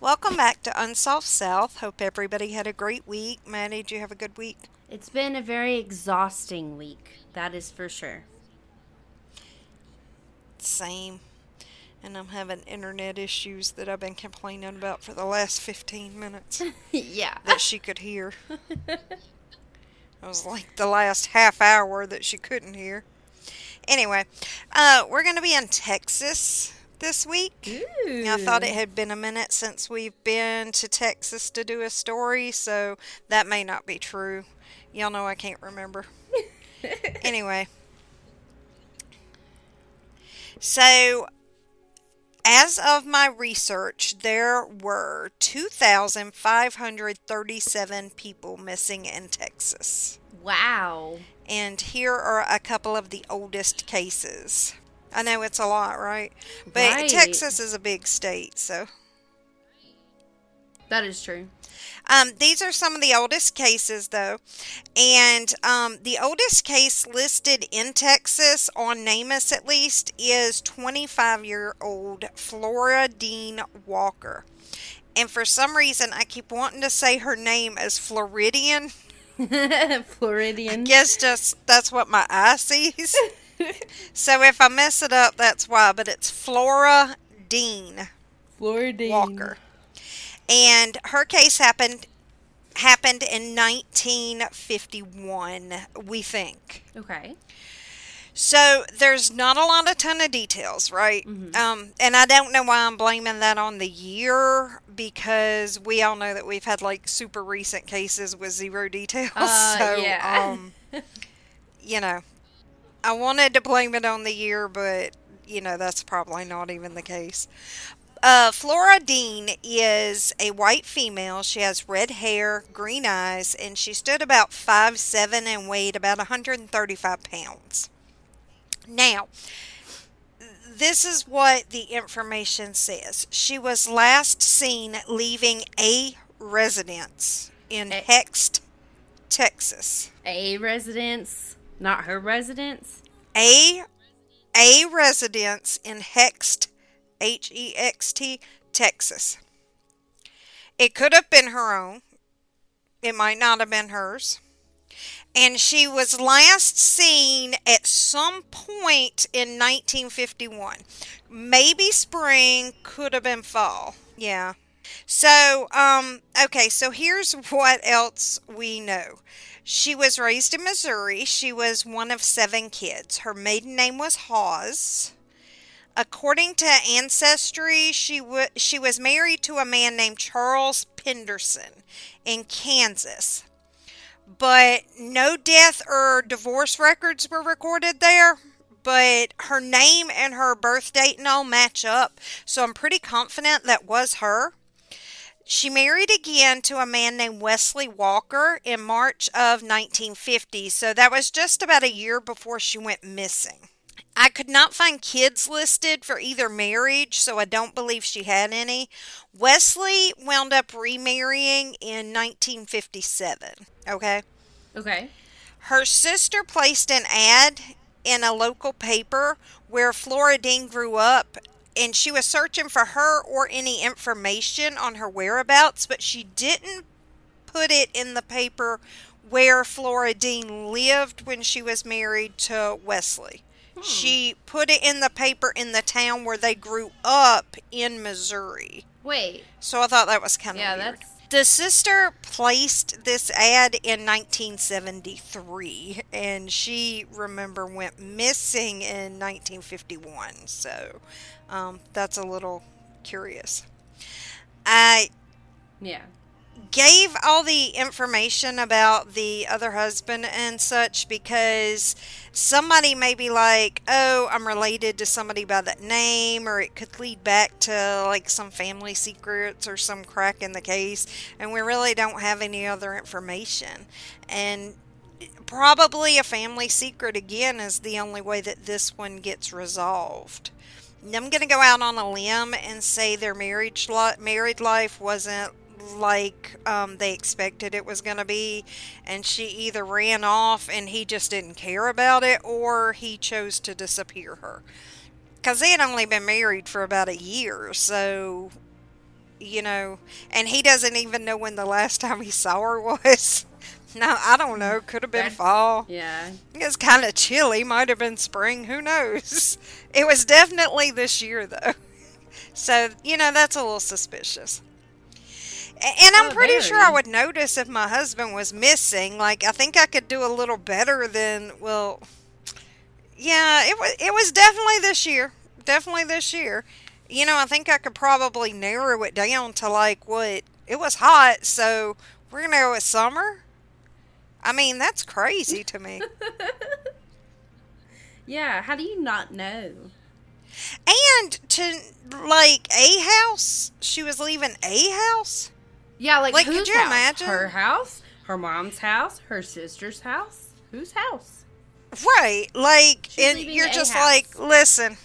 Welcome back to Unsolved South. Hope everybody had a great week. Maddie, did you have a good week? It's been a very exhausting week, that is for sure. Same. And I'm having internet issues that I've been complaining about for the last 15 minutes yeah. that she could hear. it was like the last half hour that she couldn't hear. Anyway, uh, we're going to be in Texas this week. Ooh. I thought it had been a minute since we've been to Texas to do a story, so that may not be true. Y'all know I can't remember. anyway. So, as of my research, there were 2,537 people missing in Texas. Wow. And here are a couple of the oldest cases. I know it's a lot, right? But Right. Texas is a big state, so. That is true. Um, these are some of the oldest cases, though. And um, the oldest case listed in Texas, on NamUs at least, is 25 year old Floradean Walker. And for some reason, I keep wanting to say her name as Floridian. Floridian. Guess just that's what my eye sees. so if I mess it up, that's why. But it's Flora Dean. Floridian. Walker. And her case happened happened in 1951, we think. Okay. So there's not a lot of ton of details, right? Um, and I don't know why I'm blaming that on the year because we all know that we've had like super recent cases with zero details. Uh, so, yeah. um, you know, I wanted to blame it on the year, but you know that's probably not even the case. Uh, Floradean is a white female. She has red hair, green eyes, and she stood about five seven and weighed about 135 pounds. Now, this is what the information says. She was last seen leaving a residence in A- Hext, Texas. A residence, not her residence. A a residence in Hext, H E X T, Texas. It could have been her own. It might not have been hers. And she was last seen at some point in 1951. Maybe spring, could have been fall. Yeah. So, um, okay, so here's what else we know. She was raised in Missouri. She was one of seven kids. Her maiden name was Hawes. According to Ancestry, she, w- she was married to a man named Charles Penderson in Kansas. But no death or divorce records were recorded there. But her name and her birth date and all match up. So I'm pretty confident that was her. She married again to a man named Wesley Walker in March of 1950, so that was just about a year before she went missing. I could not find kids listed for either marriage, so I don't believe she had any. Wesley wound up remarrying in 1957. Okay. Okay. Her sister placed an ad in a local paper where Floradean grew up, and she was searching for her or any information on her whereabouts, but she didn't put it in the paper where Floradean lived when she was married to Wesley. Hmm. She put it in the paper in the town where they grew up in Missouri. Wait. So I thought that was kind of Yeah, weird. that's The sister placed this ad in 1973, and she remember went missing in 1951. So um, that's a little curious. I yeah. gave all the information about the other husband and such because somebody may be like, oh, I'm related to somebody by that name, or it could lead back to like some family secrets or some crack in the case, and we really don't have any other information. And probably a family secret again is the only way that this one gets resolved. I'm going to go out on a limb and say their marriage li- married life wasn't like um, they expected it was going to be, and she either ran off and he just didn't care about it, or he chose to disappear her. Because they had only been married for about a year, so you know, and he doesn't even know when the last time he saw her was. No, I don't know. Could have been That's- fall. Yeah. It's kind of chilly. Might have been spring. Who knows? It was definitely this year, though. So, you know, that's a little suspicious. And I'm Oh, pretty sure I would notice if my husband was missing. Like, I think I could do a little better than, well, yeah, it was, it was definitely this year. Definitely this year. You know, I think I could probably narrow it down to like what it was hot, so we're going to go with summer. I mean, that's crazy to me. Yeah. How do you not know? And to like a house, she was leaving a house. Yeah, like, Like, could you house? imagine? Her house, her mom's house, her sister's house. Whose house? Right. Like She's and you're just house. like, listen.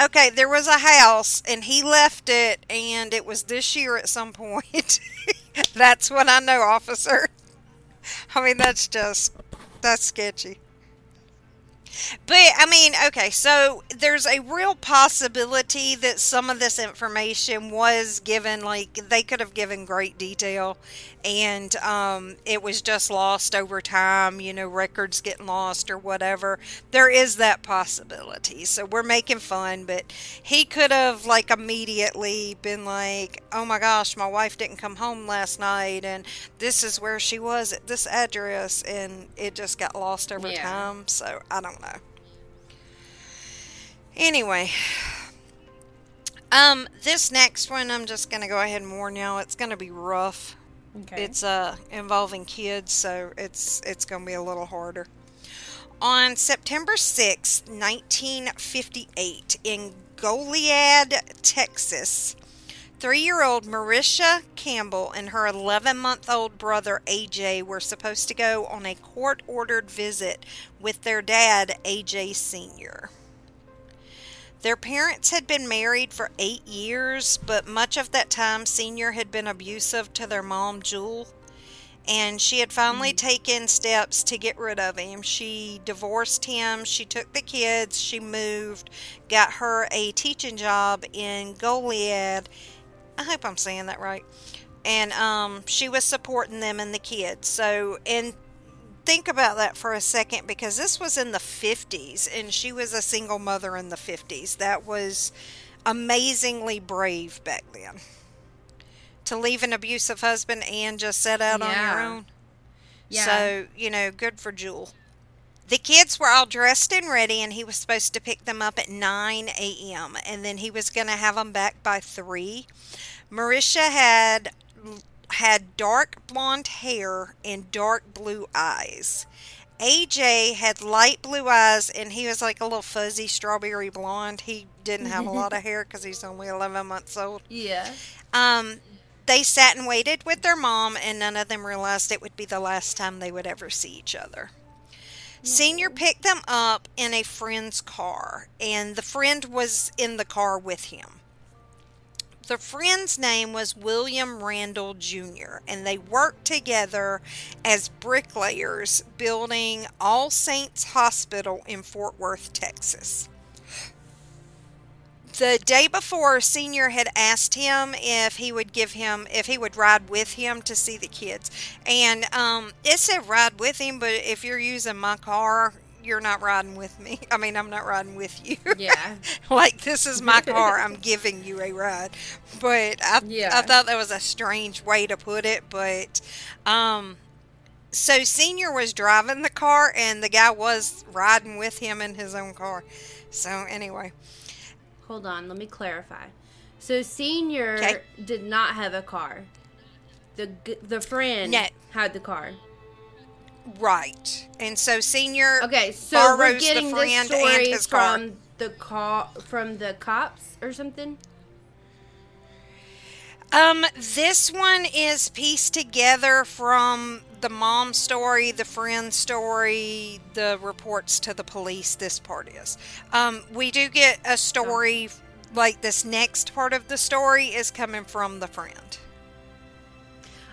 Okay, there was a house and he left it and it was this year at some point. that's what I know, officer. I mean, that's just that's sketchy. But I mean, okay, so there's a real possibility that some of this information was given, like they could have given great detail, and um, it was just lost over time. You know, records getting lost or whatever. There is that possibility. So we're making fun, but he could have like immediately been like, "Oh my gosh, my wife didn't come home last night, and this is where she was at this address," and it just got lost over Yeah. time. So I don't know. Anyway, um, this next one I'm just gonna go ahead and warn y'all. It's gonna be rough. Okay. It's uh involving kids, so it's it's gonna be a little harder. On September 6, 1958, in Goliad, Texas, three year old Myrisha Campbell and her 11 month old brother AJ were supposed to go on a court ordered visit with their dad, AJ Sr. Their parents had been married for eight years, but much of that time, Senior had been abusive to their mom, Jewel, and she had finally hmm. taken steps to get rid of him. She divorced him, she took the kids, she moved, got her a teaching job in Goliad. I hope I'm saying that right. And um, she was supporting them and the kids. So, and think about that for a second because this was in the 50s and she was a single mother in the 50s. That was amazingly brave back then. To leave an abusive husband and just set out on your Yeah. own. Yeah. So, you know, good for Jewel. The kids were all dressed and ready, and he was supposed to pick them up at 9 a.m., and then he was going to have them back by 3. Myrisha had had dark blonde hair and dark blue eyes. AJ had light blue eyes, and he was like a little fuzzy strawberry blonde. He didn't have a lot of hair because he's only 11 months old. yeah. Um, they sat and waited with their mom, and none of them realized it would be the last time they would ever see each other. Senior picked them up in a friend's car, and the friend was in the car with him. The friend's name was William Randall Jr., and they worked together as bricklayers building All Saints Hospital in Fort Worth, Texas the day before senior had asked him if he would give him if he would ride with him to see the kids. And um it said ride with him but if you're using my car you're not riding with me. I mean i'm not riding with you. Yeah. like this is my car. I'm giving you a ride. But i Yeah. i thought that was a strange way to put it but um so senior was driving the car and the guy was riding with him in his own car. So anyway Hold on, let me clarify. So senior did not have a car. The the friend No. had the car. Right. And so senior Okay, so we're borrows the getting this friend and story his car. from the call from the cops or something. Um this one is pieced together from the mom story, the friend story, the reports to the police this part is. Um we do get a story like this next part of the story is coming from the friend.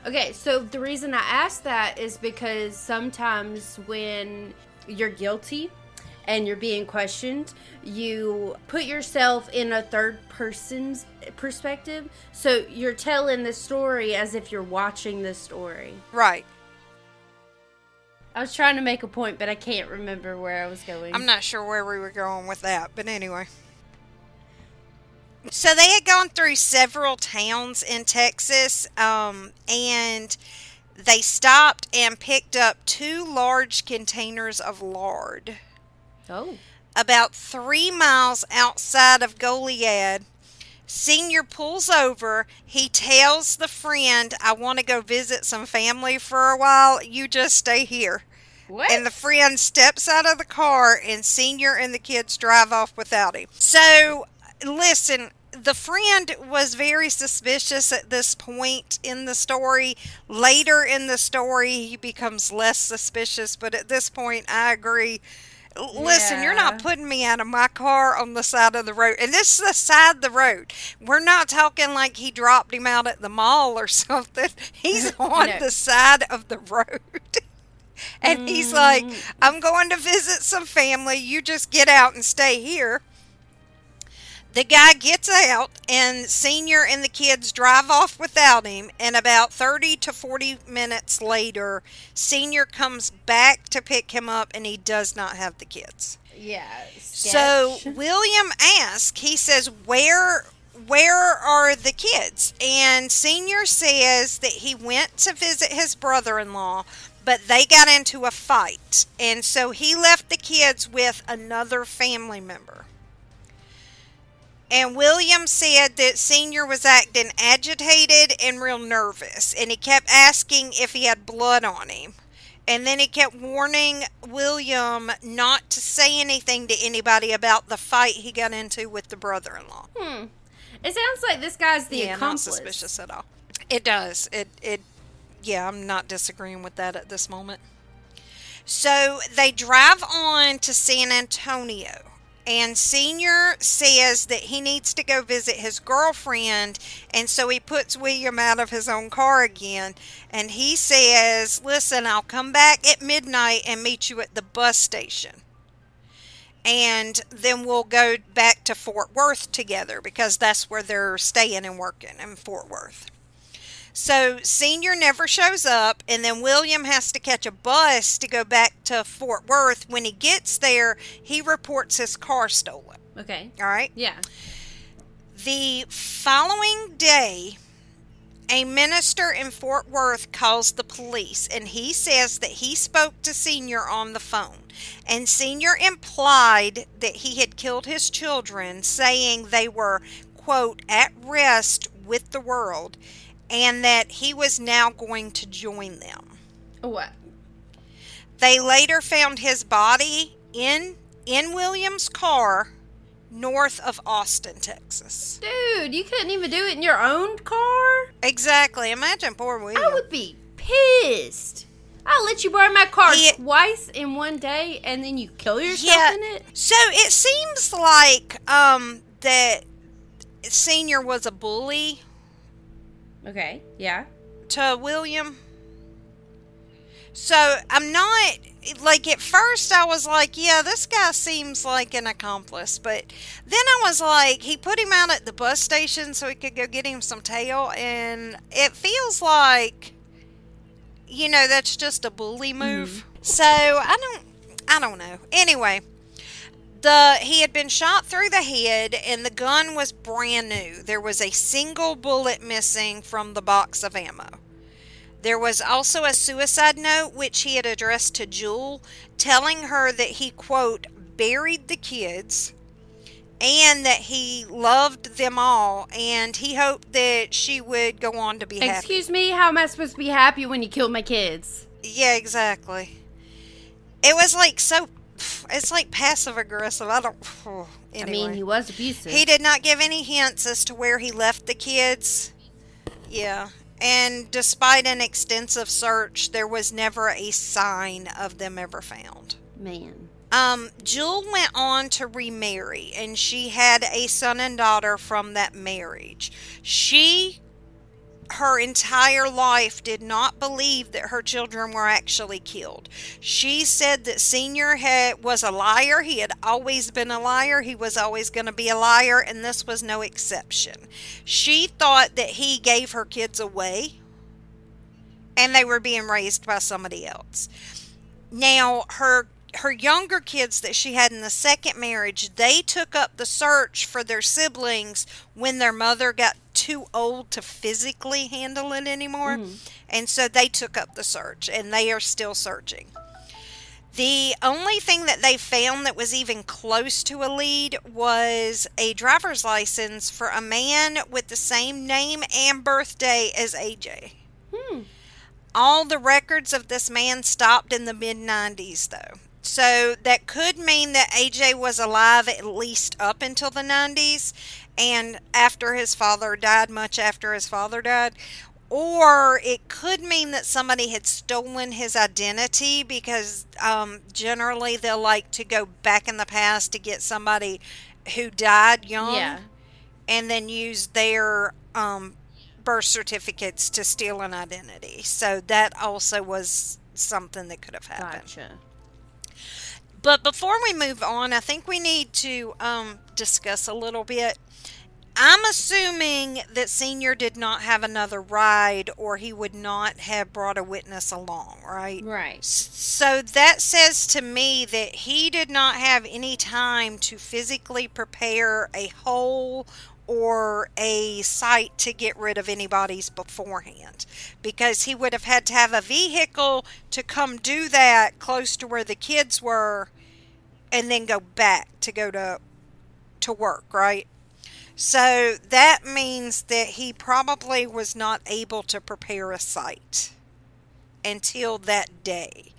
Okay, so the reason I asked that is because sometimes when you're guilty and you're being questioned, you put yourself in a third person's perspective. So you're telling the story as if you're watching the story. Right. I was trying to make a point, but I can't remember where I was going. I'm not sure where we were going with that, but anyway. So they had gone through several towns in Texas, um, and they stopped and picked up two large containers of lard. Oh. About three miles outside of Goliad, Senior pulls over. He tells the friend, I want to go visit some family for a while. You just stay here. What? And the friend steps out of the car, and Senior and the kids drive off without him. So, listen, the friend was very suspicious at this point in the story. Later in the story, he becomes less suspicious, but at this point, I agree. Listen, you're not putting me out of my car on the side of the road. And this is the side of the road. We're not talking like he dropped him out at the mall or something. He's on No. the side of the road. and he's like, Mm. I'm going to visit some family. You just get out and stay here. The guy gets out, and Senior and the kids drive off without him. And about 30 to 40 minutes later, Senior comes back to pick him up, and he does not have the kids. yeah. So. William asks, he says, Where where are the kids? And Senior says that he went to visit his brother in law, but they got into a fight. And so he left the kids with another family member. And William said that Senior was acting agitated and real nervous, and he kept asking if he had blood on him. And then he kept warning William not to say anything to anybody about the fight he got into with the brother in law. Hmm. It sounds like this guy's the yeah, not suspicious at all. It does. It it yeah, I'm not disagreeing with that at this moment. So they drive on to San Antonio and Senior says that he needs to go visit his girlfriend and so he puts William out of his own car again and he says, "Listen, I'll come back at midnight and meet you at the bus station." and then we'll go back to Fort Worth together because that's where they're staying and working in Fort Worth. So Senior never shows up, and then William has to catch a bus to go back to Fort Worth. When he gets there, he reports his car stolen. Okay. All right. Yeah. The following day, a minister in Fort Worth calls the police and he says that he spoke to Senior on the phone. And Senior implied that he had killed his children, saying they were, quote, at rest with the world and that he was now going to join them. What? They later found his body in in William's car north of Austin, Texas. Dude, you couldn't even do it in your own car? Exactly. Imagine poor William. I would be pissed. I'll let you borrow my car twice in one day and then you kill yourself Yeah. in it? So it seems like um that senior was a bully Okay. Yeah. to William. So I'm not like at first I was like, yeah, this guy seems like an accomplice, but then I was like, he put him out at the bus station so he could go get him some tail, and it feels like, you know, that's just a bully move. Mm-hmm. So I don't, I don't know. Anyway, the he had been shot through the head, and the gun was brand new. There was a single bullet missing from the box of ammo. There was also a suicide note which he had addressed to Jewel, telling her that he, quote, buried the kids and that he loved them all and he hoped that she would go on to be happy. Excuse me, how am I supposed to be happy when you killed my kids? Yeah, exactly. It was like so, it's like passive aggressive. I don't, anyway. I mean, he was abusive. He did not give any hints as to where he left the kids. Yeah. And despite an extensive search, there was never a sign of them ever found. Man. Um, Jewel went on to remarry, and she had a son and daughter from that marriage. She her entire life did not believe that her children were actually killed. She said that Senior had, was a liar. He had always been a liar. He was always going to be a liar, and this was no exception. She thought that he gave her kids away and they were being raised by somebody else. Now, her her younger kids that she had in the second marriage, they took up the search for their siblings when their mother got too old to physically handle it anymore. Mm. And so they took up the search and they are still searching. The only thing that they found that was even close to a lead was a driver's license for a man with the same name and birthday as AJ. Hmm. All the records of this man stopped in the mid 90s, though. So that could mean that AJ was alive at least up until the 90s and after his father died, much after his father died. Or it could mean that somebody had stolen his identity because um, generally they'll like to go back in the past to get somebody who died young yeah. and then use their um, birth certificates to steal an identity. So that also was something that could have happened. Gotcha. But before we move on, I think we need to um, discuss a little bit. I'm assuming that Senior did not have another ride or he would not have brought a witness along, right? Right. So that says to me that he did not have any time to physically prepare a hole or a site to get rid of anybody's beforehand because he would have had to have a vehicle to come do that close to where the kids were and then go back to go to to work, right? So that means that he probably was not able to prepare a site until that day.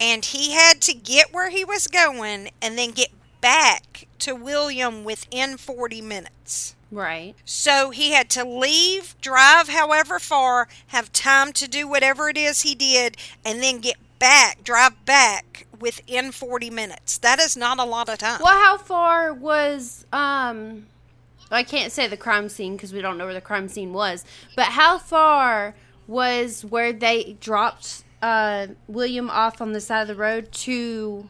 And he had to get where he was going and then get back to William within 40 minutes. Right. So he had to leave, drive however far, have time to do whatever it is he did, and then get back, drive back within 40 minutes. That is not a lot of time. Well, how far was um I can't say the crime scene because we don't know where the crime scene was, but how far was where they dropped uh William off on the side of the road to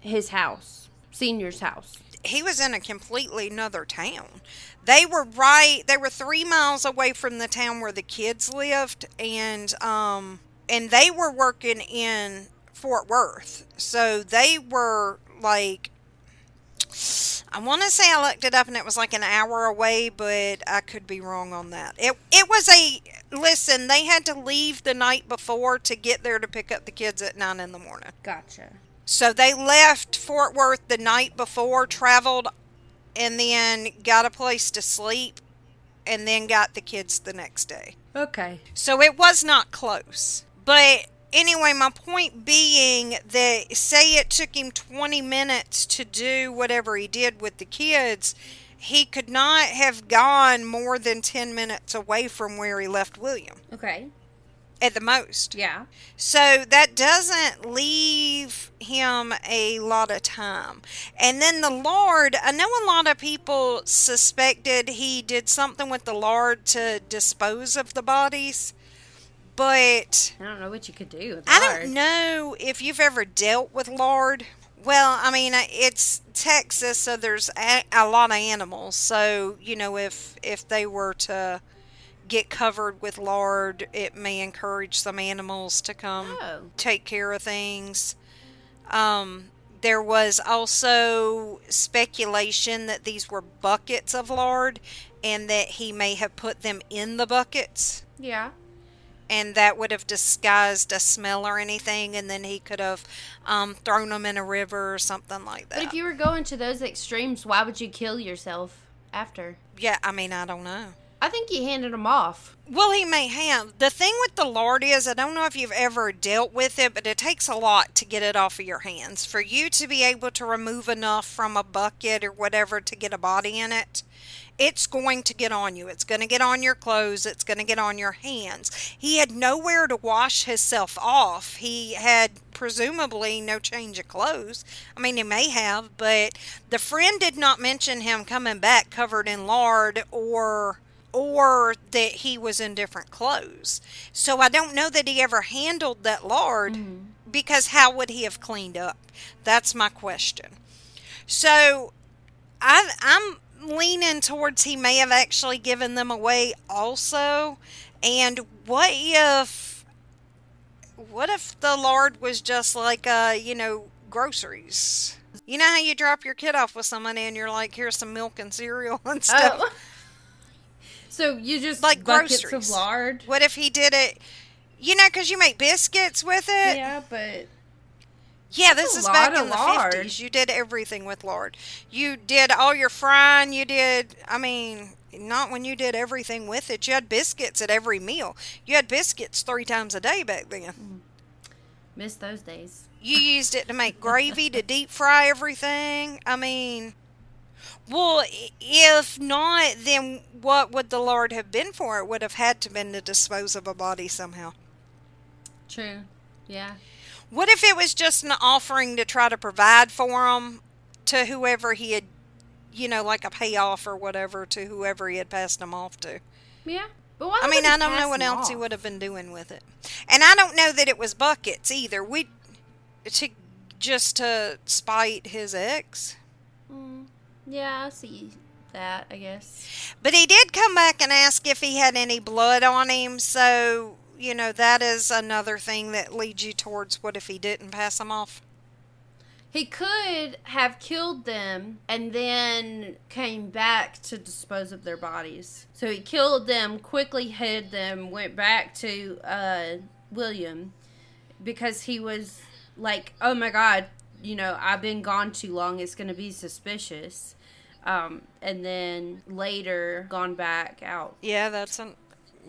his house, senior's house? He was in a completely another town. They were right. They were three miles away from the town where the kids lived, and um, and they were working in Fort Worth. So they were like I want to say I looked it up and it was like an hour away, but I could be wrong on that. It it was a listen. They had to leave the night before to get there to pick up the kids at nine in the morning. Gotcha. So they left Fort Worth the night before, traveled, and then got a place to sleep, and then got the kids the next day. Okay. So it was not close. But anyway, my point being that say it took him 20 minutes to do whatever he did with the kids, he could not have gone more than 10 minutes away from where he left William. Okay. At the most. Yeah. So that doesn't leave him a lot of time. And then the lard, I know a lot of people suspected he did something with the lard to dispose of the bodies. But I don't know what you could do. I don't know if you've ever dealt with lard. Well, I mean, uh, it's Texas, so there's a, a lot of animals. So you know, if if they were to get covered with lard, it may encourage some animals to come oh. take care of things. Um, there was also speculation that these were buckets of lard and that he may have put them in the buckets. Yeah and that would have disguised a smell or anything, and then he could have um, thrown them in a river or something like that. But if you were going to those extremes, why would you kill yourself after? Yeah, I mean, I don't know. I think he handed them off. Well, he may have. The thing with the lard is, I don't know if you've ever dealt with it, but it takes a lot to get it off of your hands. For you to be able to remove enough from a bucket or whatever to get a body in it, it's going to get on you. It's going to get on your clothes. It's going to get on your hands. He had nowhere to wash himself off. He had presumably no change of clothes. I mean, he may have, but the friend did not mention him coming back covered in lard or or that he was in different clothes. So I don't know that he ever handled that lard Mm-hmm. because how would he have cleaned up? That's my question. So I, I'm leaning towards he may have actually given them away also. And what if, what if the lard was just like, uh, you know, groceries? You know how you drop your kid off with somebody and you're like, here's some milk and cereal and stuff. Oh. So you just Like buckets groceries. of lard. What if he did it? You know, because you make biscuits with it. Yeah, but Yeah, That's this is back in the 50s. You did everything with lard. You did all your frying. You did, I mean, not when you did everything with it. You had biscuits at every meal. You had biscuits three times a day back then. Hmm. miss those days. You used it to make gravy, to deep fry everything. I mean, well, if not, then what would the Lord have been for? It would have had to been to dispose of a body somehow. True. Yeah. What if it was just an offering to try to provide for him to whoever he had, you know, like a payoff or whatever to whoever he had passed him off to? Yeah. But why I mean, I don't know what else he would have been doing with it, and I don't know that it was buckets either. We to just to spite his ex, Mm, yeah, I see that. I guess. but he did come back and ask if he had any blood on him. So you know that is another thing that leads you towards what if he didn't pass him off. He could have killed them and then came back to dispose of their bodies. So he killed them, quickly hid them, went back to uh, William because he was like, "Oh my God, you know, I've been gone too long. It's going to be suspicious." Um, and then later gone back out. Yeah, that's an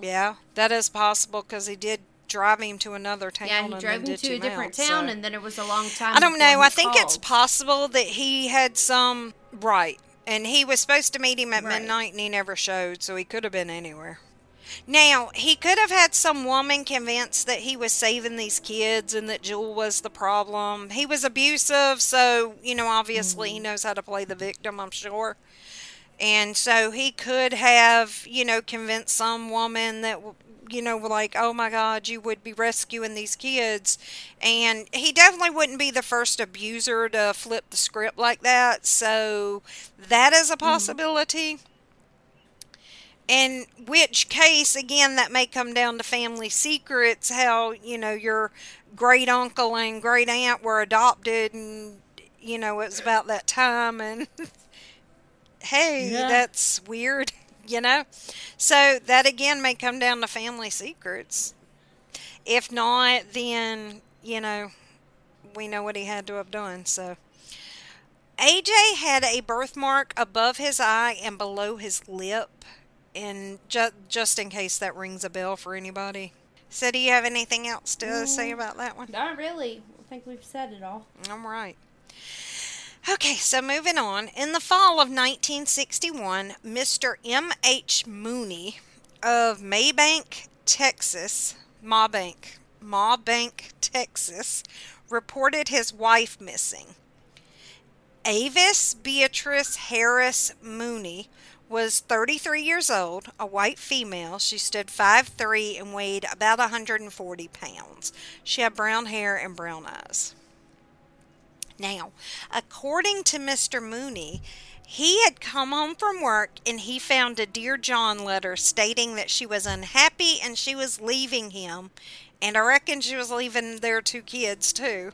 yeah, that is possible because he did drive him to another town. Yeah, he drove him to a different out, town, so- and then it was a long time. I don't know. I think it's possible that he had some right, and he was supposed to meet him at Right. midnight, and he never showed, so he could have been anywhere. Now he could have had some woman convinced that he was saving these kids and that Jewel was the problem. He was abusive, so you know obviously Mm-hmm. he knows how to play the victim. I'm sure. And so he could have, you know, convinced some woman that, you know, like, oh my God, you would be rescuing these kids. And he definitely wouldn't be the first abuser to flip the script like that. So that is a possibility. In which case, again, that may come down to family secrets. How, you know, your great uncle and great aunt were adopted, and, you know, it was about that time. And hey, Yeah. that's weird, you know? So that again may come down to family secrets. If not, then, you know, we know what he had to have done. So AJ had a birthmark above his eye and below his lip. And ju- just in case that rings a bell for anybody. So, do you have anything else to mm. say about that one? Not really. I think we've said it all. All right. Okay, so moving on. In the fall of 1961, Mr. M.H. Mooney of Mabank, Texas, Mawbank, Mawbank, Texas, reported his wife missing. Avis Beatrice Harris Mooney was 33 years old, a white female. She stood 5'3 and weighed about 140 pounds. She had brown hair and brown eyes. Now, according to Mr. Mooney, he had come home from work and he found a Dear John letter stating that she was unhappy and she was leaving him. And I reckon she was leaving their two kids too.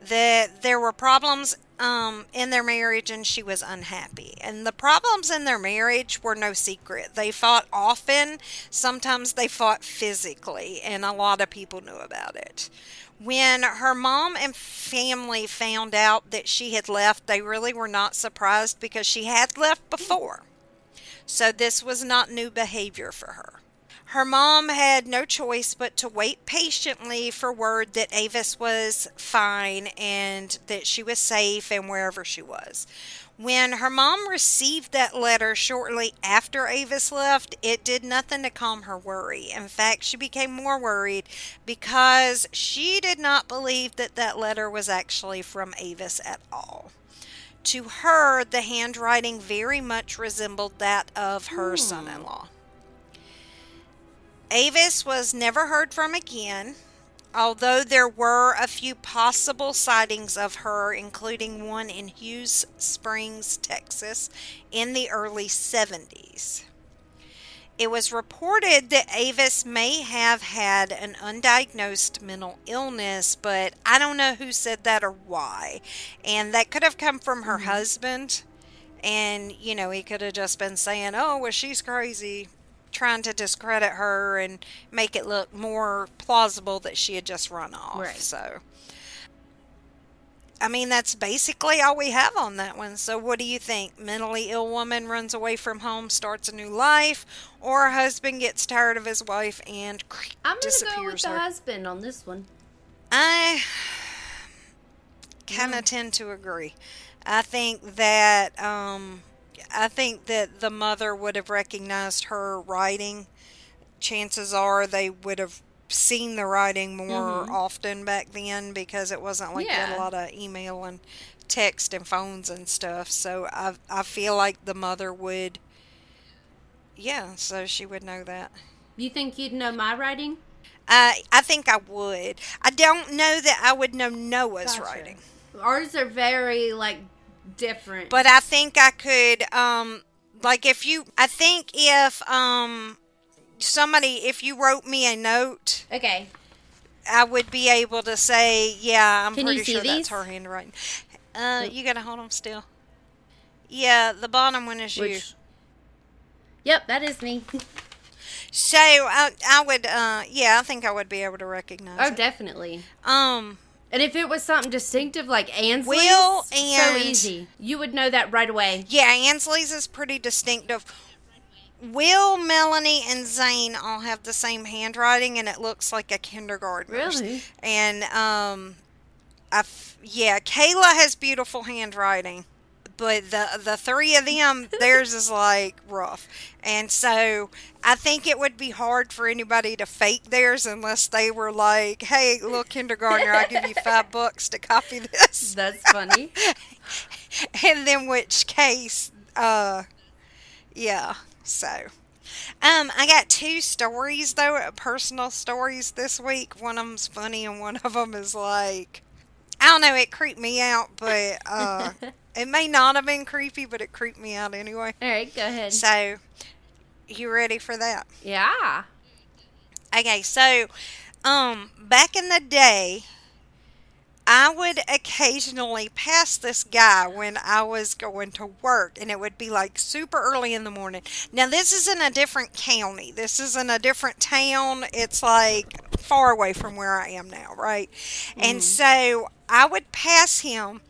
That there were problems um, in their marriage and she was unhappy. And the problems in their marriage were no secret. They fought often, sometimes they fought physically, and a lot of people knew about it. When her mom and family found out that she had left, they really were not surprised because she had left before. So this was not new behavior for her. Her mom had no choice but to wait patiently for word that Avis was fine and that she was safe and wherever she was. When her mom received that letter shortly after Avis left, it did nothing to calm her worry. In fact, she became more worried because she did not believe that that letter was actually from Avis at all. To her, the handwriting very much resembled that of her hmm. son in law. Avis was never heard from again, although there were a few possible sightings of her, including one in Hughes Springs, Texas, in the early 70s. It was reported that Avis may have had an undiagnosed mental illness, but I don't know who said that or why. And that could have come from her mm-hmm. husband. And, you know, he could have just been saying, oh, well, she's crazy, trying to discredit her and make it look more plausible that she had just run off. Right. So, I mean, that's basically all we have on that one. So, what do you think? Mentally ill woman runs away from home, starts a new life, or a husband gets tired of his wife and I'm gonna go with the husband on this one. I kind of tend to agree. I think that um, I think that the mother would have recognized her writing. Chances are they would have seen the writing more mm-hmm. often back then because it wasn't like Yeah. a lot of email and text and phones and stuff. So I I feel like the mother would. Yeah, so she would know that. You think you'd know my writing? I I think I would. I don't know that I would know Noah's Gotcha. writing. Ours are very like different. But I think I could um like if you I think if um somebody if you wrote me a note, okay, I would be able to say, yeah, I'm Can pretty sure these? that's her handwriting. Uh you got to hold them still. Yeah, the bottom one is you. Yep, that is me. So I I would uh yeah, I think I would be able to recognize oh, it. definitely. Um And if it was something distinctive like Ansley's, Will so easy, you would know that right away. Yeah, Ansley's is pretty distinctive. Will, Melanie, and Zane all have the same handwriting, and it looks like a kindergartner's. Really? And um, I f- yeah, Kayla has beautiful handwriting, but the the three of them, theirs is like rough. And so I think it would be hard for anybody to fake theirs unless they were like, "Hey, little kindergartner, I'll give you five bucks to copy this." That's funny. and then which case uh yeah so um i got two stories though personal stories this week one of them's funny and one of them is like i don't know it creeped me out but uh it may not have been creepy but it creeped me out anyway All right, go ahead. so you ready for that yeah. Okay, so um back in the day I would occasionally pass this guy when I was going to work and it would be like super early in the morning. Now this is in a different county. This is in a different town. It's like far away from where I am now, right? And so I would pass him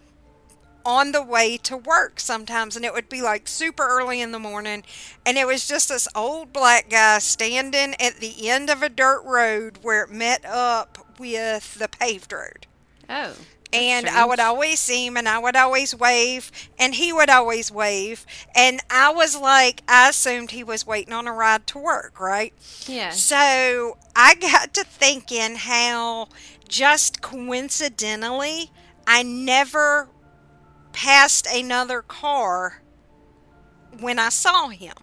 on the way to work sometimes and it would be like super early in the morning and it was just this old black guy standing at the end of a dirt road where it met up with the paved road Oh. and I would always see him and I would always wave and he would always wave and I was like I assumed he was waiting on a ride to work right Yeah. so I got to thinking how just coincidentally I never passed another car when I saw him.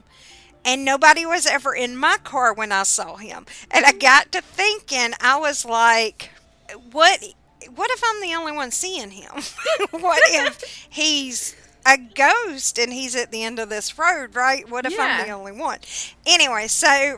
And nobody was ever in my car when I saw him. And I got to thinking, I was like, what what if I'm the only one seeing him? what if he's a ghost and he's at the end of this road, right? What if I'm the only one? Anyway, so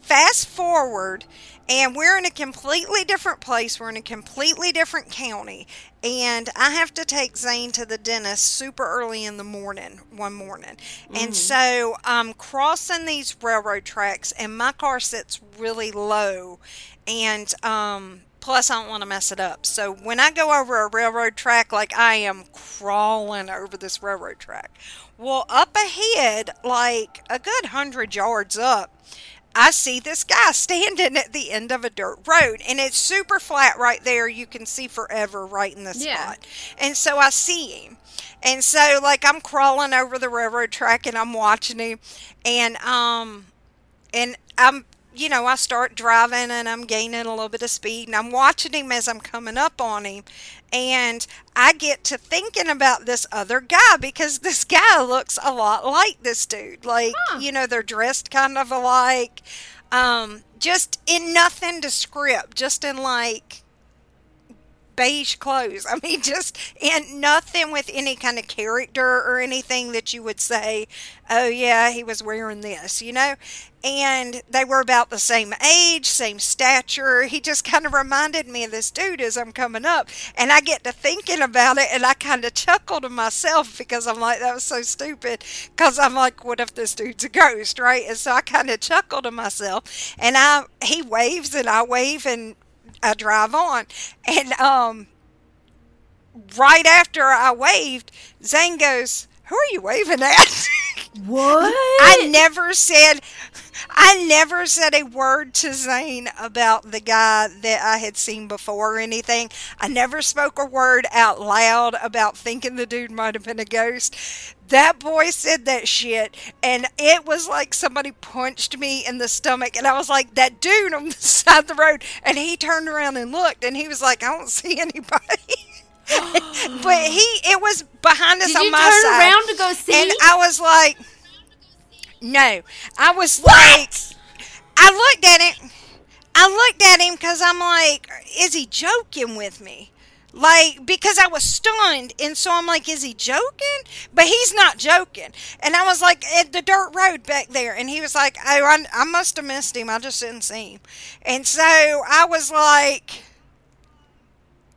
fast forward and we're in a completely different place. We're in a completely different county. And I have to take Zane to the dentist super early in the morning, one morning. And so I'm crossing these railroad tracks, and my car sits really low. And um, plus, I don't want to mess it up. So when I go over a railroad track, like I am crawling over this railroad track. Well, up ahead, like a good hundred yards up, I see this guy standing at the end of a dirt road and it's super flat right there. You can see forever right in the Yeah. spot. And so I see him. And so like I'm crawling over the railroad track and I'm watching him and um and I'm you know, I start driving and I'm gaining a little bit of speed and I'm watching him as I'm coming up on him. And I get to thinking about this other guy because this guy looks a lot like this dude. Like, Huh. you know, they're dressed kind of alike. Um, just in nothing to script, just in like beige clothes. I mean, just and nothing with any kind of character or anything that you would say, oh, yeah, he was wearing this, you know? And they were about the same age, same stature. He just kind of reminded me of this dude as I'm coming up. And I get to thinking about it and I kind of chuckle to myself because I'm like, that was so stupid. Because I'm like, what if this dude's a ghost, right? And so I kind of chuckle to myself. And I, he waves and I wave and I drive on. And um, right after I waved, Zane goes, Who are you waving at? What? I never said I never said a word to Zane about the guy that I had seen before or anything. I never spoke a word out loud about thinking the dude might have been a ghost. That boy said that shit, and it was like somebody punched me in the stomach, and I was like, that dude on the side of the road. And he turned around and looked, and he was like, I don't see anybody. but he, it was behind us Did on you my turn side. around to go see? And I was like, no. I was like, I looked at him. I looked at him because I'm like, is he joking with me? Like, because I was stunned. And so I'm like, is he joking? But he's not joking. And I was like, at the dirt road back there. And he was like, oh, I, I must have missed him. I just didn't see him. And so I was like,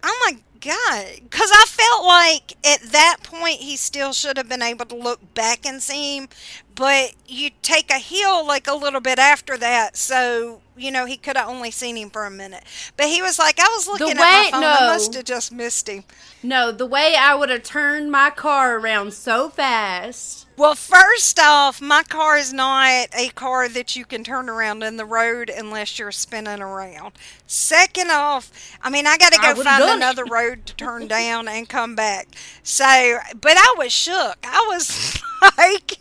oh my God. Because I felt like at that point he still should have been able to look back and see him. But you take a hill like a little bit after that. So, you know, he could have only seen him for a minute. But he was like, I was looking at my phone. no. I must have just missed him. no, the way I would have turned my car around so fast. Well, first off, my car is not a car that you can turn around in the road unless you're spinning around. Second off, I mean, I got to go find done it. another road to turn down and come back. So, but I was shook. I was like,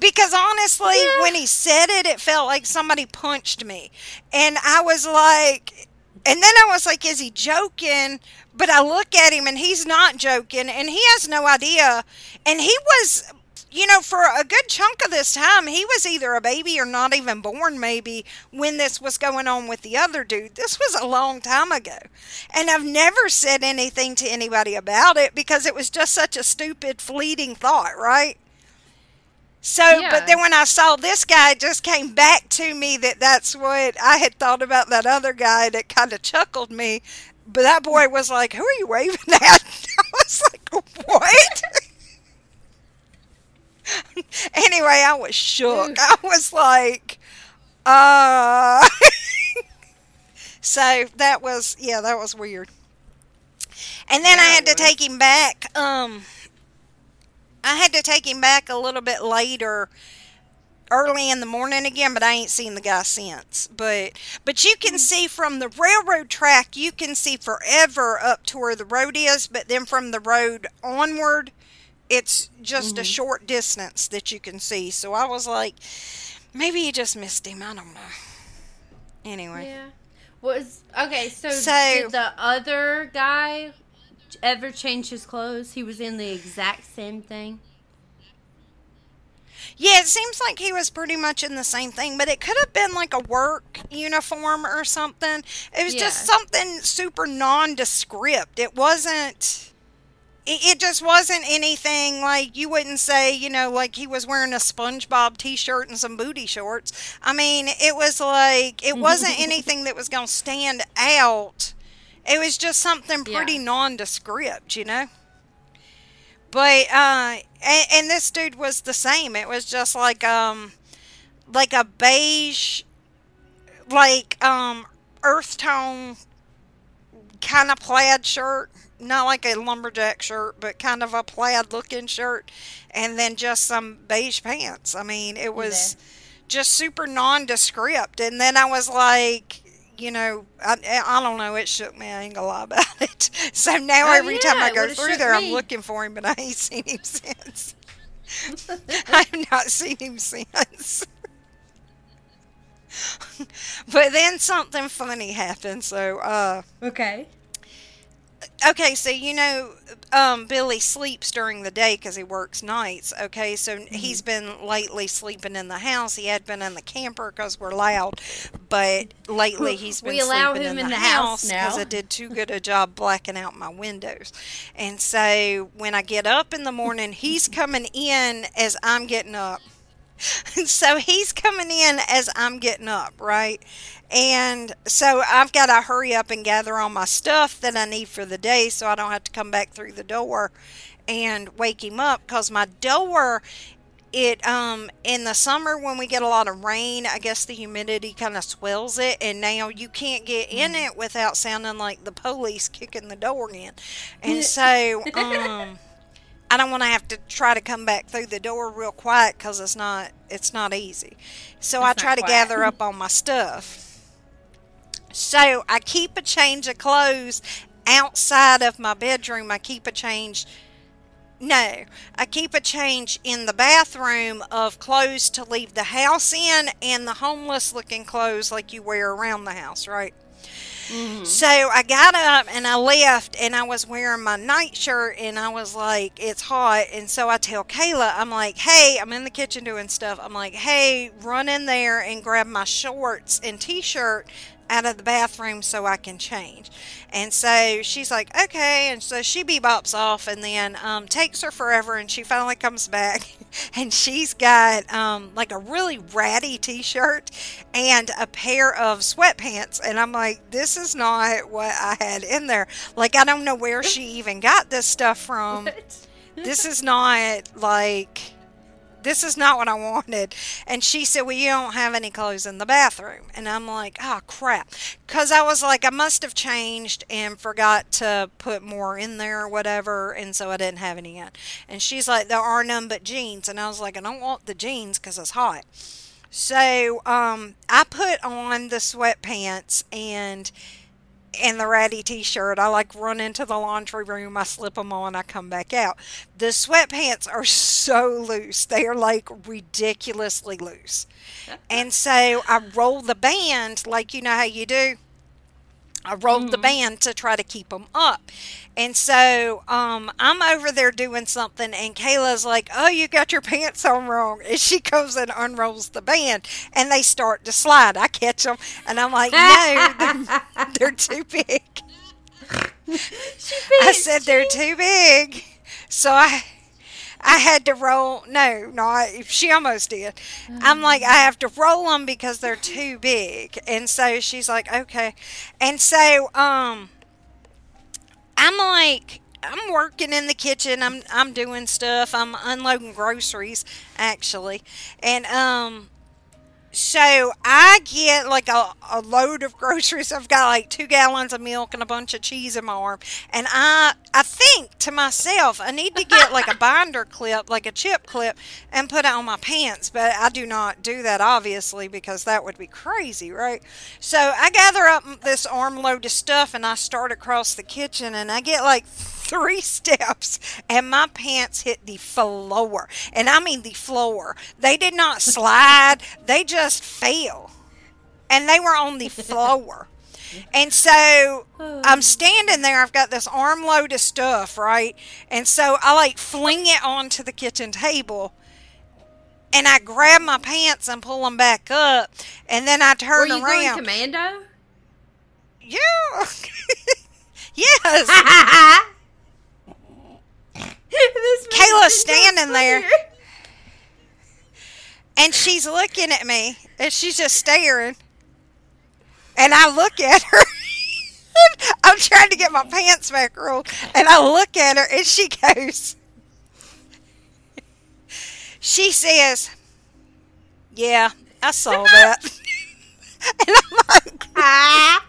because honestly, Yeah. when he said it, it felt like somebody punched me. And I was like, and then I was like, is he joking? But I look at him and he's not joking and he has no idea. And he was, you know, for a good chunk of this time, he was either a baby or not even born, maybe, when this was going on with the other dude. This was a long time ago. And I've never said anything to anybody about it because it was just such a stupid, fleeting thought, right? So, Yeah. but then when I saw this guy, it just came back to me that that's what I had thought about that other guy that kind of chuckled me. But that boy was like, Who are you waving at? I was like, What? anyway, I was shook. I was like, Uh. so that was, yeah, that was weird. And then I had to take him back. Um, I had to take him back a little bit later, early in the morning again, but I ain't seen the guy since. But but you can see from the railroad track, you can see forever up to where the road is. But then from the road onward, it's just a mm-hmm. short distance that you can see. So I was like, maybe you just missed him. I don't know. Anyway. Yeah. Was okay. So, So- did the other guy ever change his clothes? He was in the exact same thing. Yeah, it seems like he was pretty much in the same thing, but it could have been like a work uniform or something. It was just something super nondescript. It wasn't. It, it just wasn't anything like you wouldn't say, you know, like he was wearing a SpongeBob T-shirt and some booty shorts. I mean, it was like it wasn't anything that was going to stand out. It was just something Yeah. pretty nondescript, you know. But uh, and, and this dude was the same. It was just like um, like a beige, like um, earth tone kind of plaid shirt. Not like a lumberjack shirt, but kind of a plaid looking shirt, and then just some beige pants. I mean, it was just super nondescript. And then I was like, you know, I, I don't know. It shook me. I ain't gonna lie about it. So now Oh, every time I go through there, I'm looking for him, but I ain't seen him since. I have not seen him since. but then something funny happened. So, uh, Okay. Okay, so you know, um, Billy sleeps during the day because he works nights. Okay, so Mm-hmm. he's been lately sleeping in the house. He had been in the camper because we're loud, but lately he's been We allow sleeping him in, in the, the house because. I did too good a job blacking out my windows. And so when I get up in the morning, he's coming in as I'm getting up. so he's coming in as I'm getting up, right? And so I've got to hurry up and gather all my stuff that I need for the day so I don't have to come back through the door and wake him up. Because my door it um in the summer when we get a lot of rain i guess the humidity kind of swells it and now you can't get in it without sounding like the police kicking the door in. And so um I don't want to have to try to come back through the door real quiet because it's not it's not easy. So I try to quiet. gather up all my stuff. So I keep a change of clothes outside of my bedroom. I keep a change. No, I keep a change in the bathroom of clothes to leave the house in and the homeless looking clothes like you wear around the house, right? Mm-hmm. So I got up and I left and I was wearing my nightshirt and I was like, it's hot. And so I tell Kayla, I'm like, hey, I'm in the kitchen doing stuff. I'm like, hey, run in there and grab my shorts and t shirt out of the bathroom so I can change. And so she's like, okay. And so she bebops off and then um, takes her forever. And she finally comes back and she's got um, like a really ratty t shirt and a pair of sweatpants. And I'm like, this is not what I had in there. Like, I don't know where she even got this stuff from. This is not like. This is not what I wanted. And she said, Well, you don't have any clothes in the bathroom. And I'm like, Oh, crap. Because I was like, I must have changed and forgot to put more in there or whatever. And so I didn't have any in. And she's like, There are none but jeans. And I was like, I don't want the jeans because it's hot. So um, I put on the sweatpants and and the ratty t-shirt. I like run into the laundry room, I slip them on, I come back out. The sweatpants are so loose. They are like ridiculously loose. And so I roll the band like you know how you do. I rolled the band to try to keep them up. And so um, I'm over there doing something, and Kayla's like, Oh, you got your pants on wrong. And she comes and unrolls the band, and they start to slide. I catch them, and I'm like, No, they're, they're too big. I said they're too big. So I I had to roll. No, no, she almost did. I'm like, I have to roll them because they're too big. And so she's like, okay. And so, um, I'm like, I'm working in the kitchen. I'm I'm doing stuff. I'm unloading groceries actually, and um. So I get like a, a load of groceries. I've got like two gallons of milk and a bunch of cheese in my arm. And I I think to myself, I need to get like a binder clip, like a chip clip, and put it on my pants. But I do not do that obviously because that would be crazy, right? So I gather up this armload of stuff and I start across the kitchen and I get like three steps and my pants hit the floor. And I mean the floor. They did not slide, they just fell. And they were on the floor. And so I'm standing there, I've got this armload of stuff, right? And so I like fling it onto the kitchen table. And I grab my pants and pull them back up. And then I turn Were you going around. commando? yeah. yes. This Kayla's standing there. And she's looking at me, and she's just staring. And I look at her. I'm trying to get my pants back rolled, and I look at her, and she goes. She says, "Yeah, I saw that." and I'm like, Ah.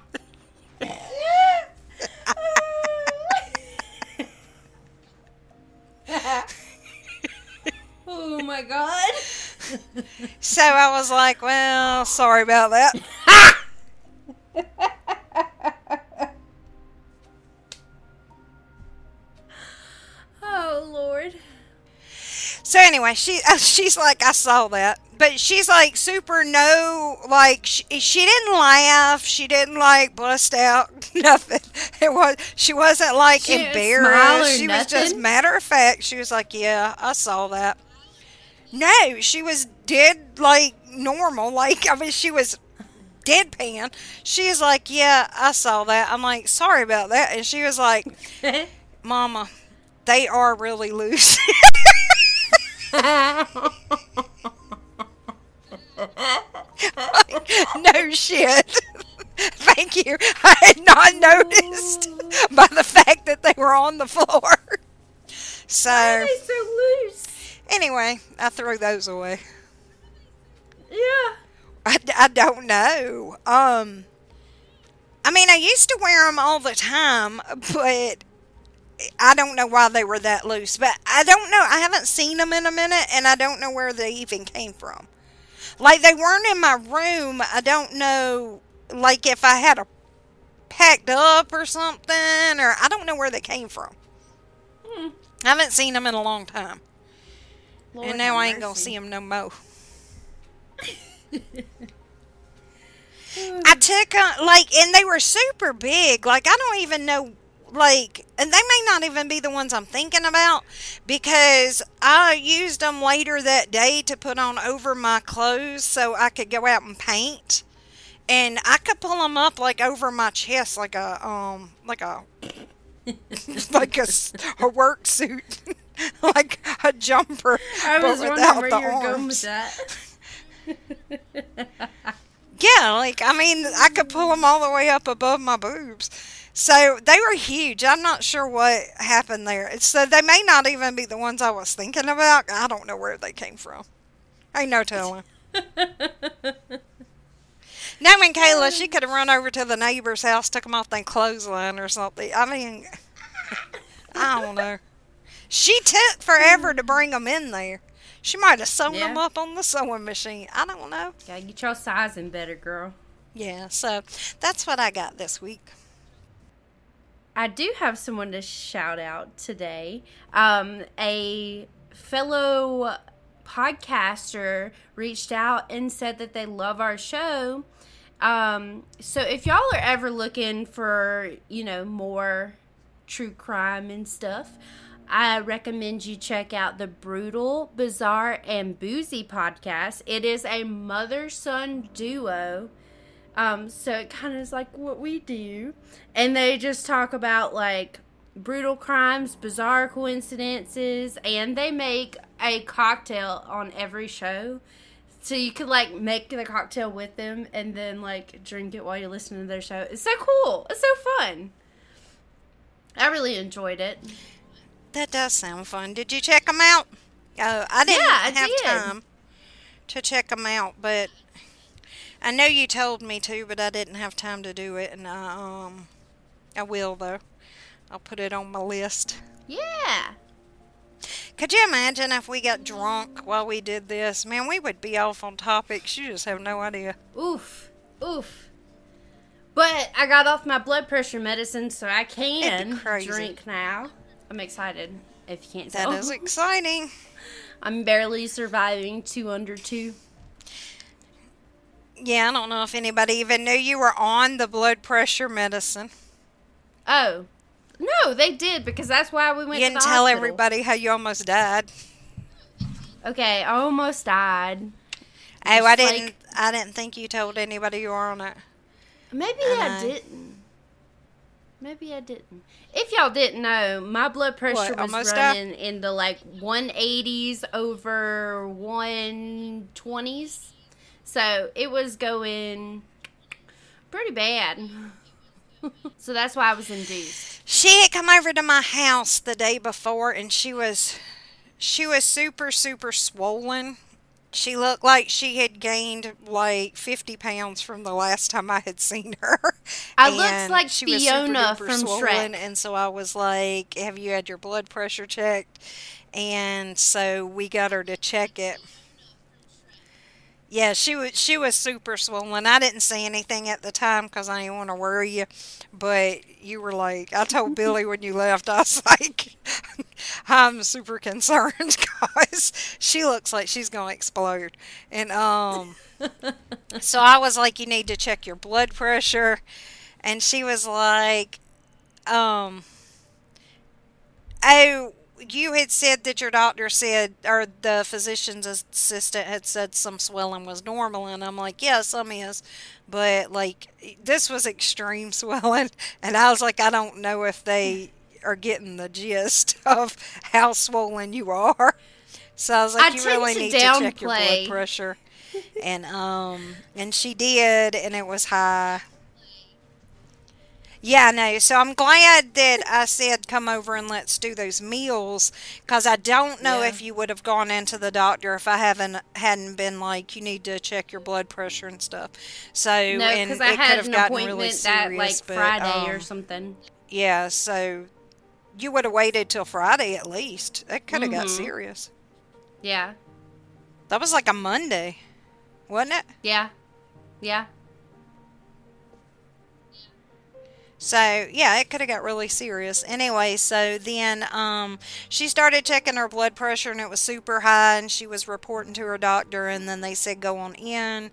oh my god. so I was like, "Well, sorry about that." Oh lord. So anyway, she uh, she's like, I saw that. but she's like super no like she, she didn't laugh she didn't like bust out nothing. It was she wasn't like She embarrassed. she was just matter of fact she was like yeah i saw that. No she was dead like normal like i mean she was deadpan. She's like yeah i saw that. I'm like sorry about that. And she was like mama they are really loose. No shit. Thank you. I had not noticed by the fact that they were on the floor. So, Why are they so loose? anyway, I threw those away. Yeah. I, I don't know. Um, I mean, I used to wear them all the time, but I don't know why they were that loose. But I don't know. I haven't seen them in a minute, and I don't know where they even came from. Like they weren't in my room. I don't know. Like if I had a packed up or something, or I don't know where they came from. Hmm. I haven't seen them in a long time, Lord and now I ain't gonna see them no more. I took uh, like, and they were super big. Like I don't even know, like, and they may not even be the ones I'm thinking about because I used them later that day to put on over my clothes so I could go out and paint, and I could pull them up like over my chest, like a um, like a like a, a work suit, like a jumper, I but wondering without the you were going arms. with that. Yeah, like I mean, I could pull them all the way up above my boobs. So they were huge. I'm not sure what happened there. So they may not even be the ones I was thinking about. I don't know where they came from. Ain't no telling. Knowing Kayla, she could have run over to the neighbor's house, took them off their clothesline or something. I mean, I don't know. She took forever to bring them in there. She might have sewn them up on the sewing machine. I don't know. Gotta get your sizing better, girl. Yeah, so that's what I got this week. I do have someone to shout out today. Um, a fellow podcaster reached out and said that they love our show. Um, so if y'all are ever looking for, you know, more true crime and stuff, I recommend you check out the Brutal, Bizarre, and Boozy podcast. It is a mother son duo. Um, so it kind of is like what we do. And they just talk about like brutal crimes, bizarre coincidences, and they make a cocktail on every show. So you could like make the cocktail with them and then like drink it while you're listening to their show. It's so cool. It's so fun. I really enjoyed it. That does sound fun. Did you check them out? Oh, I didn't Yeah, I have did. time to check them out, but I know you told me to, but I didn't have time to do it, and I um, I will though. I'll put it on my list. Yeah. Could you imagine if we got drunk while we did this? Man, we would be off on topics. You just have no idea. Oof. Oof. But I got off my blood pressure medicine, so I can drink now. I'm excited. If you can't That tell, is exciting. I'm barely surviving two under two. Yeah, I don't know if anybody even knew you were on the blood pressure medicine. Oh, no, they did because that's why we went. You didn't the tell hospital. everybody how you almost died. Okay, I almost died. Oh, I didn't. like- I didn't think you told anybody you were on it. Maybe I I, didn't. Maybe I didn't. If y'all didn't know, my blood pressure What, was almost died? running in the like 180s over 120s. So it was going pretty bad. So that's why I was induced. She had come over to my house the day before, and she was, she was super super swollen. She looked like she had gained like fifty pounds from the last time I had seen her. I looked like she was super Fiona from swollen, Shrek. and so I was like, "Have you had your blood pressure checked?" And so we got her to check it. Yeah, she was she was super swollen. I didn't say anything at the time because I didn't want to worry you, but you were like, I told Billy when you left, I was like, I'm super concerned because she looks like she's gonna explode. And um, so I was like, you need to check your blood pressure, and she was like, um, oh you had said that your doctor said, or the physician's assistant had said some swelling was normal, and I'm like, yeah, some is, but like this was extreme swelling, and I was like, I don't know if they are getting the gist of how swollen you are. So I was like, I you really to need to check your blood pressure, and um, and she did, and it was high. Yeah, no. So I'm glad that I said come over and let's do those meals because I don't know Yeah. if you would have gone into the doctor if I haven't hadn't been like you need to check your blood pressure and stuff. So No, because I it had an appointment really that like but, Friday or um, something. Yeah, so you would have waited till Friday at least. That could have got Mhm. serious. Yeah, That was like a Monday, wasn't it? yeah, yeah. So yeah, it could have got really serious. Anyway, so then um, she started checking her blood pressure and it was super high, and she was reporting to her doctor, and then they said go on in.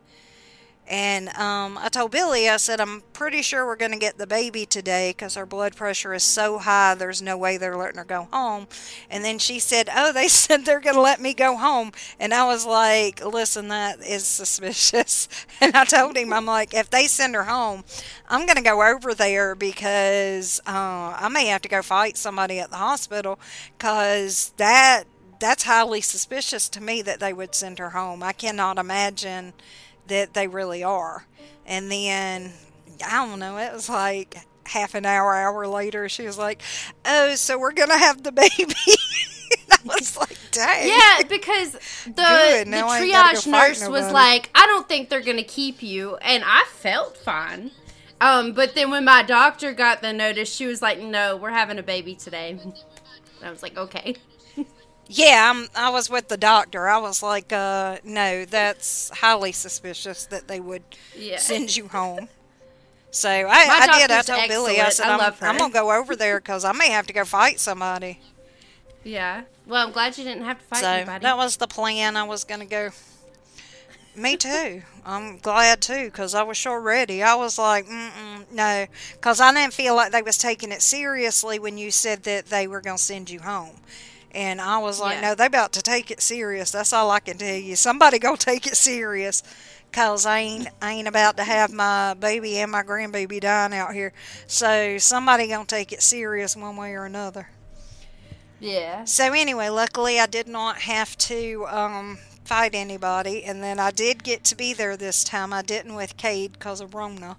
And um, I told Billy, I said, I'm pretty sure we're going to get the baby today because her blood pressure is so high, there's no way they're letting her go home. And then she said, Oh, they said they're going to let me go home. And I was like, Listen, that is suspicious. And I told him, I'm like, If they send her home, I'm going to go over there because uh, I may have to go fight somebody at the hospital because that. That's highly suspicious to me that they would send her home. I cannot imagine that they really are. And then I don't know, it was like half an hour, hour later, she was like, "Oh, so we're gonna have the baby." I was like, "Dang." Yeah, because the Good, the now I ain't gotta triage go nurse was like, "I don't think they're gonna keep you," and I felt fine. Um, but then when my doctor got the notice, she was like, "No, we're having a baby today." I was like, "Okay." Yeah, I'm, I was with the doctor. I was like, uh, "No, that's highly suspicious that they would Yeah. send you home." So I, I did. I told Billy, I excellent. said, I I'm, her." I'm gonna go over there because I may have to go fight somebody." Yeah. Well, I'm glad you didn't have to fight so anybody. that was the plan. I was gonna go. Me too. I'm glad too because I was sure ready. I was like, Mm-mm, no, because I didn't feel like they was taking it seriously when you said that they were gonna send you home. And I was like, Yeah. no, they about to take it serious. That's all I can tell you. Somebody go take it serious, cause I ain't I ain't about to have my baby and my grandbaby dying out here. So somebody gonna take it serious one way or another. yeah. So anyway, luckily I did not have to um, fight anybody, and then I did get to be there this time. I didn't with Cade because of Rona,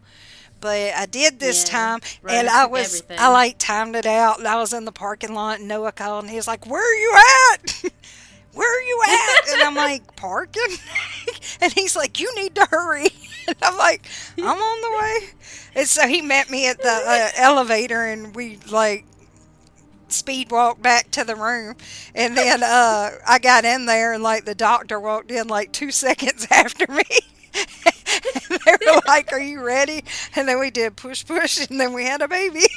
but I did this Yeah, time, and I was everything. I like timed it out, and I was in the parking lot, and Noah called, and he was like, "Where are you at?" Where are you at? And I'm like, parking? and he's like, you need to hurry. And I'm like, I'm on the way. And so he met me at the uh, elevator and we like speed walked back to the room. And then uh, I got in there and like the doctor walked in like two seconds after me. And they were like, Are you ready? And then we did push push and then we had a baby.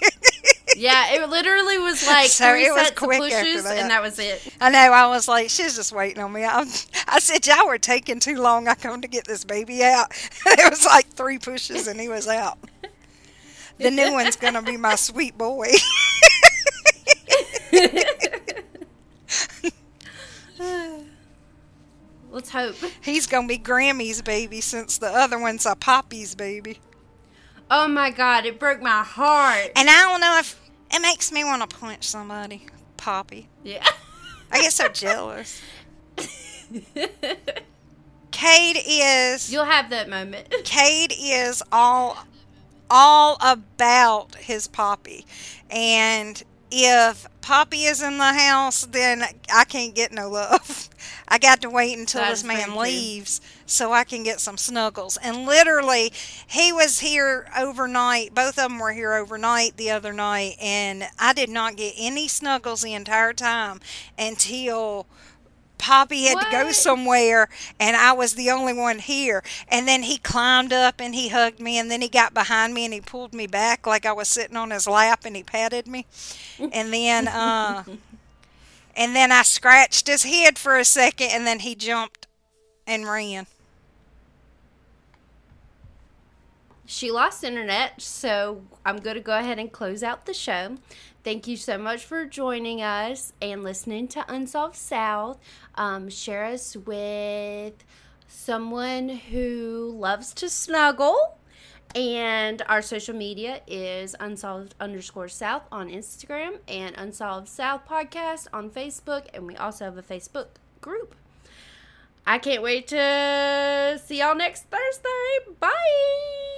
Yeah, it literally was like So three it was sets of quick after pushes, that. and that was it. I know. I was like, she's just waiting on me. I, I said, y'all were taking too long. I come to get this baby out. it was like three pushes and he was out. The new one's gonna be my sweet boy. Let's hope. He's gonna be Grammy's baby since the other one's a Poppy's baby. Oh my god, it broke my heart. And I don't know if it makes me want to punch somebody. Poppy. Yeah. I get so jealous. Cade is You'll have that moment. Cade is all all about his Poppy. And if Poppy is in the house, then I can't get no love. I got to wait until That this man true. leaves so I can get some snuggles. And literally, he was here overnight. Both of them were here overnight the other night, and I did not get any snuggles the entire time until Poppy had to go somewhere and I was the only one here. And then he climbed up and he hugged me and then he got behind me and he pulled me back like I was sitting on his lap and he patted me. And then uh And then I scratched his head for a second and then he jumped and ran. She lost internet, so I'm going to go ahead and close out the show. Thank you so much for joining us and listening to Unsolved South. Um, share us with someone who loves to snuggle. And our social media is unsolved underscore south on Instagram and unsolved south podcast on Facebook. And we also have a Facebook group. I can't wait to see y'all next Thursday. Bye.